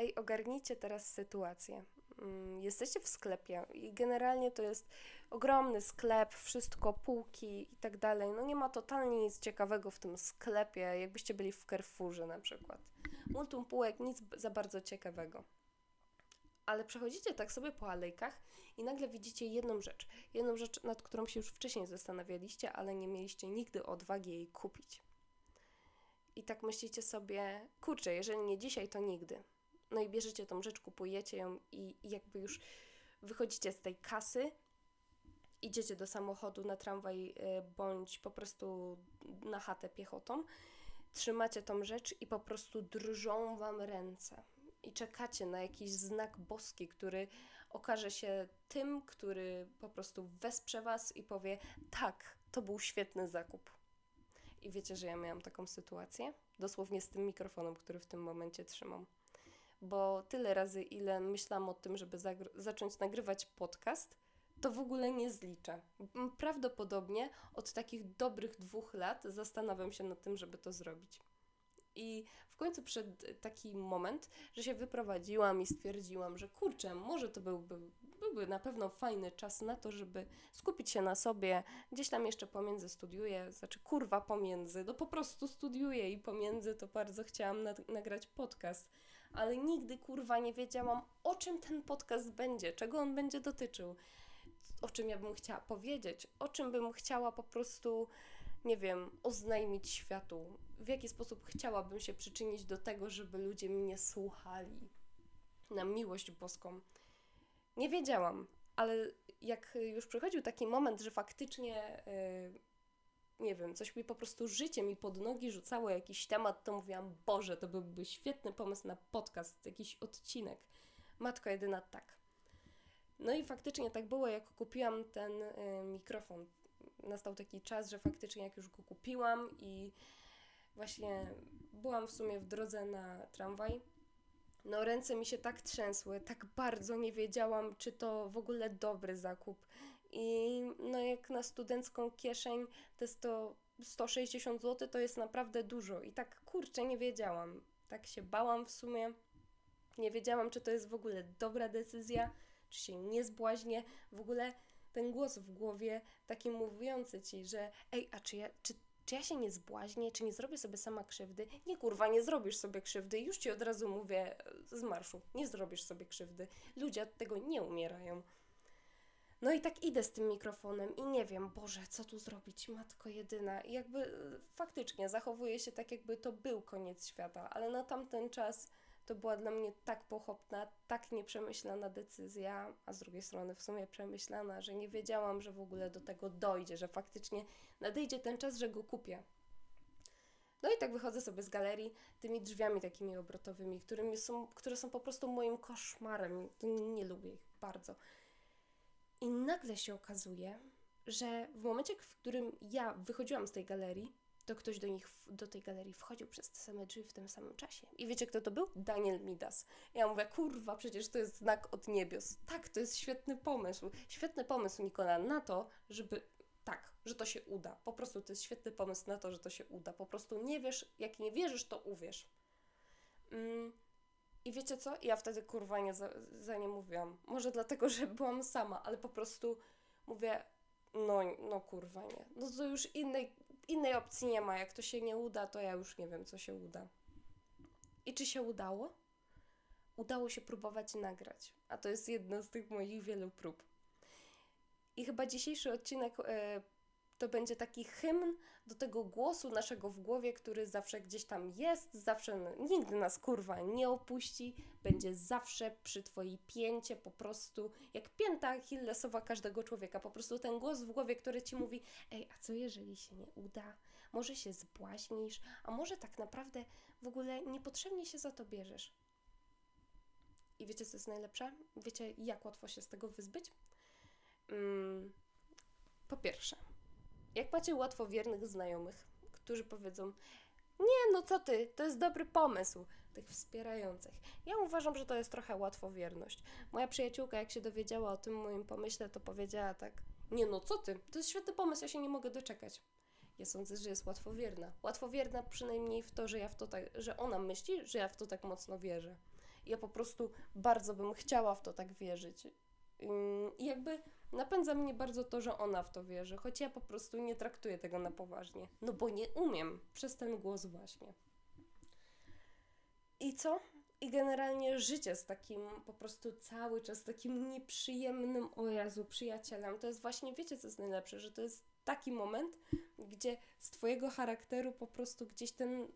ej, ogarnijcie teraz sytuację. Mm, jesteście w sklepie i generalnie to jest ogromny sklep, wszystko, półki i tak dalej. No nie ma totalnie nic ciekawego w tym sklepie, jakbyście byli w Carrefourze na przykład. Multum półek, nic za bardzo ciekawego. Ale przechodzicie tak sobie po alejkach i nagle widzicie jedną rzecz. Jedną rzecz, nad którą się już wcześniej zastanawialiście, ale nie mieliście nigdy odwagi jej kupić. I tak myślicie sobie, kurczę, jeżeli nie dzisiaj, to nigdy. No i bierzecie tą rzecz, kupujecie ją i, jakby już wychodzicie z tej kasy, idziecie do samochodu na tramwaj y, bądź po prostu na chatę piechotą, trzymacie tą rzecz i po prostu drżą wam ręce. I czekacie na jakiś znak boski, który okaże się tym, który po prostu wesprze was i powie: Tak, to był świetny zakup. I wiecie, że ja miałam taką sytuację, dosłownie z tym mikrofonem, który w tym momencie trzymam bo tyle razy, ile myślałam o tym, żeby zacząć nagrywać podcast, to w ogóle nie zliczę. Prawdopodobnie od takich dobrych dwóch lat zastanawiam się nad tym, żeby to zrobić. I w końcu przyszedł taki moment, że się wyprowadziłam i stwierdziłam, że kurczę, może to byłby, byłby na pewno fajny czas na to, żeby skupić się na sobie. Gdzieś tam jeszcze pomiędzy studiuję, znaczy kurwa pomiędzy, no po prostu studiuję i pomiędzy to bardzo chciałam nagrać podcast ale nigdy kurwa nie wiedziałam, o czym ten podcast będzie, czego on będzie dotyczył, o czym ja bym chciała powiedzieć, o czym bym chciała po prostu, nie wiem, oznajmić światu, w jaki sposób chciałabym się przyczynić do tego, żeby ludzie mnie słuchali na miłość boską. Nie wiedziałam, ale jak już przychodził taki moment, że faktycznie. Yy, nie wiem, coś mi po prostu życie mi pod nogi rzucało jakiś temat, to mówiłam, Boże, to byłby świetny pomysł na podcast, jakiś odcinek. Matko jedyna tak. No i faktycznie tak było, jak kupiłam ten y, mikrofon. Nastał taki czas, że faktycznie jak już go kupiłam i właśnie byłam w sumie w drodze na tramwaj, no ręce mi się tak trzęsły, tak bardzo nie wiedziałam, czy to w ogóle dobry zakup. I no jak na studencką kieszeń to jest to 160 zł, to jest naprawdę dużo. I tak kurczę, nie wiedziałam. Tak się bałam w sumie. Nie wiedziałam, czy to jest w ogóle dobra decyzja, czy się nie zbłaźnię. W ogóle ten głos w głowie taki mówiący ci, że ej, a czy ja, czy, czy ja się nie zbłaźnię, czy nie zrobię sobie sama krzywdy? Nie kurwa, nie zrobisz sobie krzywdy. Już ci od razu mówię z marszu, nie zrobisz sobie krzywdy. Ludzie od tego nie umierają. No i tak idę z tym mikrofonem i nie wiem, Boże, co tu zrobić, matko jedyna. I jakby y, faktycznie zachowuję się tak, jakby to był koniec świata, ale na tamten czas to była dla mnie tak pochopna, tak nieprzemyślana decyzja, a z drugiej strony w sumie przemyślana, że nie wiedziałam, że w ogóle do tego dojdzie, że faktycznie nadejdzie ten czas, że go kupię. No i tak wychodzę sobie z galerii tymi drzwiami takimi obrotowymi, którymi są, które są po prostu moim koszmarem. Nie lubię ich bardzo. I nagle się okazuje, że w momencie, w którym ja wychodziłam z tej galerii, to ktoś do nich, do tej galerii wchodził przez te same drzwi w tym samym czasie. I wiecie, kto to był? Daniel Midas. Ja mówię, kurwa, przecież to jest znak od niebios. Tak, to jest świetny pomysł. Świetny pomysł, Nikola, na to, żeby tak, że to się uda. Po prostu to jest świetny pomysł na to, że to się uda. Po prostu nie wiesz, jak nie wierzysz, to uwierz. Mm, i wiecie co? Ja wtedy kurwa nie za, za nie mówiłam. Może dlatego, że byłam sama, ale po prostu mówię, no, no kurwa nie. No to już innej, innej opcji nie ma. Jak to się nie uda, to ja już nie wiem, co się uda. I czy się udało? Udało się próbować nagrać. A to jest jedna z tych moich wielu prób. I chyba dzisiejszy odcinek e, to będzie taki hymn do tego głosu naszego w głowie, który zawsze gdzieś tam jest, zawsze nigdy nas kurwa nie opuści, będzie zawsze przy Twojej pięcie, po prostu jak pięta Achillesowa każdego człowieka, po prostu ten głos w głowie, który Ci mówi, ej, a co jeżeli się nie uda? Może się zbłaźnisz, a może tak naprawdę w ogóle niepotrzebnie się za to bierzesz. I wiecie, co jest najlepsze? Wiecie, jak łatwo się z tego wyzbyć? Mm, po pierwsze, jak macie łatwowiernych znajomych, którzy powiedzą: Nie, no co ty, to jest dobry pomysł, tych wspierających. Ja uważam, że to jest trochę łatwowierność. Moja przyjaciółka, jak się dowiedziała o tym moim pomyśle, to powiedziała tak: Nie, no co ty, to jest świetny pomysł, ja się nie mogę doczekać. Ja sądzę, że jest łatwowierna. Łatwowierna przynajmniej w to, że ja w to tak, że ona myśli, że ja w to tak mocno wierzę. Ja po prostu bardzo bym chciała w to tak wierzyć. I jakby napędza mnie bardzo to, że ona w to wierzy, choć ja po prostu nie traktuję tego na poważnie. No bo nie umiem przez ten głos właśnie. I co? I generalnie życie z takim po prostu cały czas takim nieprzyjemnym, o Jezu, przyjacielem. To jest właśnie, wiecie co jest najlepsze, że to jest taki moment, gdzie z Twojego charakteru po prostu gdzieś ten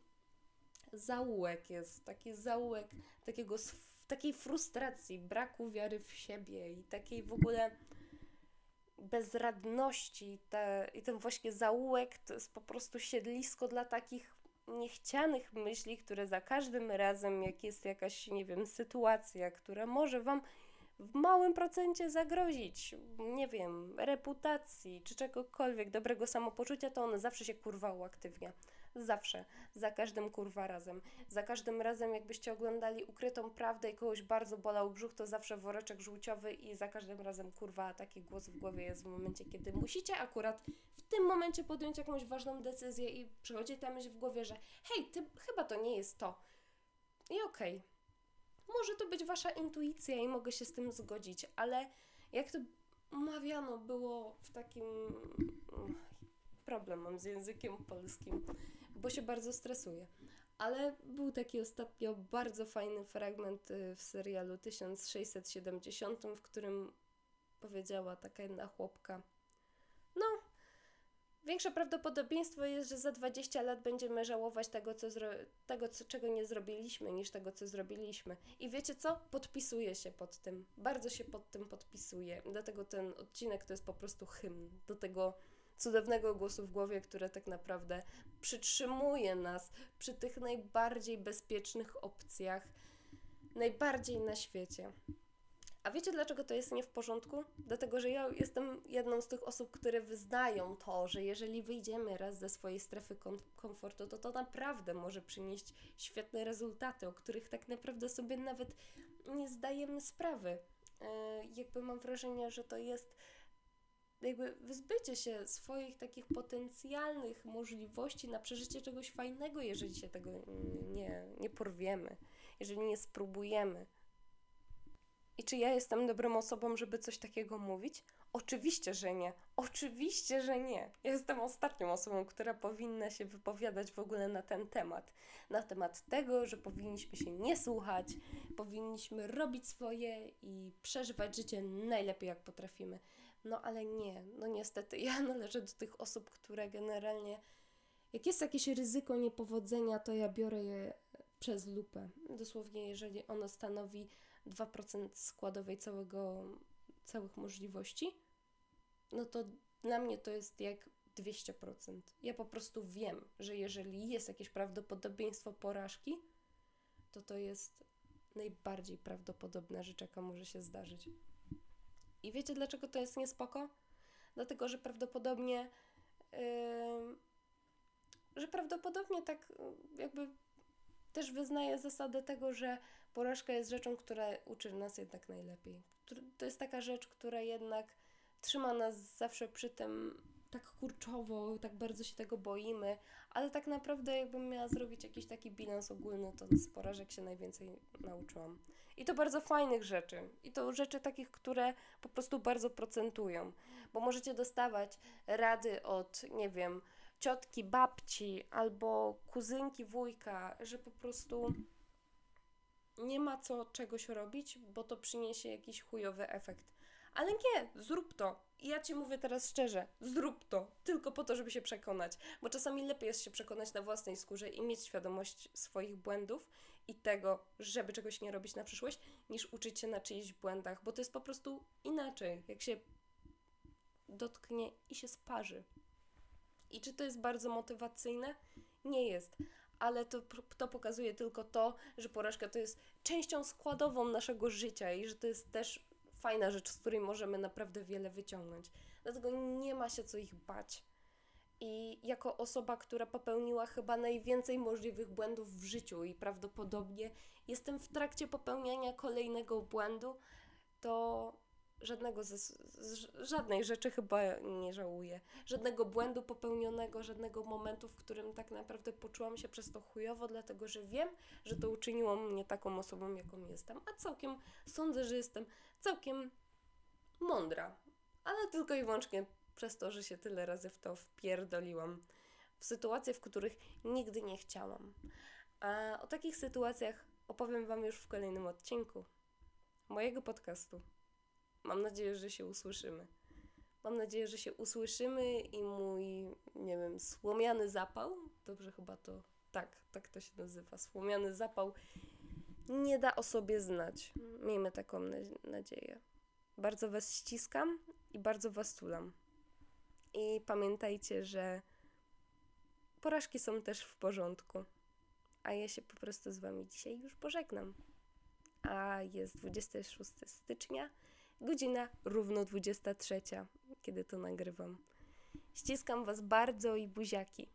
zaułek jest, taki zaułek takiego, takiej frustracji, braku wiary w siebie i takiej w ogóle bezradności te, i ten właśnie zaułek to jest po prostu siedlisko dla takich niechcianych myśli, które za każdym razem, jak jest jakaś, nie wiem, sytuacja, która może Wam w małym procencie zagrozić, nie wiem, reputacji czy czegokolwiek, dobrego samopoczucia, to one zawsze się kurwa uaktywnia. Zawsze, za każdym kurwa razem. Za każdym razem, jakbyście oglądali ukrytą prawdę i kogoś bardzo bolał brzuch, to zawsze woreczek żółciowy i za każdym razem kurwa taki głos w głowie jest w momencie, kiedy musicie akurat w tym momencie podjąć jakąś ważną decyzję i przychodzi ta myśl w głowie, że hej, ty chyba to nie jest to. I okej. Okay. Może to być wasza intuicja i mogę się z tym zgodzić, ale jak to mawiano było w takim problem mam z językiem polskim bo się bardzo stresuję. Ale był taki ostatnio bardzo fajny fragment y, w serialu 1670, w którym powiedziała taka jedna chłopka: No, większe prawdopodobieństwo jest, że za 20 lat będziemy żałować tego, co tego co, czego nie zrobiliśmy, niż tego, co zrobiliśmy. I wiecie co? Podpisuję się pod tym. Bardzo się pod tym podpisuję. Dlatego ten odcinek to jest po prostu hymn do tego cudownego głosu w głowie, które tak naprawdę przytrzymuje nas przy tych najbardziej bezpiecznych opcjach, najbardziej na świecie. A wiecie, dlaczego to jest nie w porządku? Dlatego, że ja jestem jedną z tych osób, które wyznają to, że jeżeli wyjdziemy raz ze swojej strefy komfortu, to to naprawdę może przynieść świetne rezultaty, o których tak naprawdę sobie nawet nie zdajemy sprawy. Yy, jakby mam wrażenie, że to jest jakby wyzbycie się swoich takich potencjalnych możliwości na przeżycie czegoś fajnego, jeżeli się tego nie, nie porwiemy, jeżeli nie spróbujemy. I czy ja jestem dobrą osobą, żeby coś takiego mówić? Oczywiście, że nie. Oczywiście, że nie. Ja jestem ostatnią osobą, która powinna się wypowiadać w ogóle na ten temat. Na temat tego, że powinniśmy się nie słuchać, powinniśmy robić swoje i przeżywać życie najlepiej, jak potrafimy. No ale nie, no niestety ja należę do tych osób, które generalnie, jak jest jakieś ryzyko niepowodzenia, to ja biorę je przez lupę. Dosłownie, jeżeli ono stanowi 2% składowej całego, całych możliwości, no to dla mnie to jest jak 200%. Ja po prostu wiem, że jeżeli jest jakieś prawdopodobieństwo porażki, to to jest najbardziej prawdopodobna rzecz, jaka może się zdarzyć. I wiecie dlaczego to jest niespoko? Dlatego, że prawdopodobnie yy, że prawdopodobnie tak jakby też wyznaję zasadę tego, że porażka jest rzeczą, która uczy nas jednak najlepiej. To jest taka rzecz, która jednak trzyma nas zawsze przy tym tak kurczowo, tak bardzo się tego boimy, ale tak naprawdę jakbym miała zrobić jakiś taki bilans ogólny, to z porażek się najwięcej nauczyłam. I to bardzo fajnych rzeczy. I to rzeczy takich, które po prostu bardzo procentują. Bo możecie dostawać rady od, nie wiem, ciotki, babci albo kuzynki, wujka, że po prostu nie ma co czegoś robić, bo to przyniesie jakiś chujowy efekt. Ale nie, zrób to. I ja ci mówię teraz szczerze, zrób to, tylko po to, żeby się przekonać. Bo czasami lepiej jest się przekonać na własnej skórze i mieć świadomość swoich błędów i tego, żeby czegoś nie robić na przyszłość, niż uczyć się na czyichś błędach, bo to jest po prostu inaczej, jak się dotknie i się sparzy. I czy to jest bardzo motywacyjne? Nie jest, ale to, to pokazuje tylko to, że porażka to jest częścią składową naszego życia i że to jest też fajna rzecz, z której możemy naprawdę wiele wyciągnąć. Dlatego nie ma się co ich bać. I jako osoba, która popełniła chyba najwięcej możliwych błędów w życiu i prawdopodobnie jestem w trakcie popełniania kolejnego błędu, to żadnego ze, żadnej rzeczy chyba nie żałuję. Żadnego błędu popełnionego, żadnego momentu, w którym tak naprawdę poczułam się przez to chujowo, dlatego że wiem, że to uczyniło mnie taką osobą, jaką jestem. A całkiem sądzę, że jestem całkiem mądra. Ale tylko i wyłącznie przez to, że się tyle razy w to wpierdoliłam. W sytuacje, w których nigdy nie chciałam. A o takich sytuacjach opowiem Wam już w kolejnym odcinku mojego podcastu. Mam nadzieję, że się usłyszymy. Mam nadzieję, że się usłyszymy i mój, nie wiem, słomiany zapał, dobrze chyba to, tak, tak to się nazywa, słomiany zapał, nie da o sobie znać. Miejmy taką na- nadzieję. Bardzo Was ściskam i bardzo Was tulam. I pamiętajcie, że porażki są też w porządku. A ja się po prostu z Wami dzisiaj już pożegnam. A jest 26 stycznia, godzina równo 23, kiedy to nagrywam. Ściskam Was bardzo i buziaki.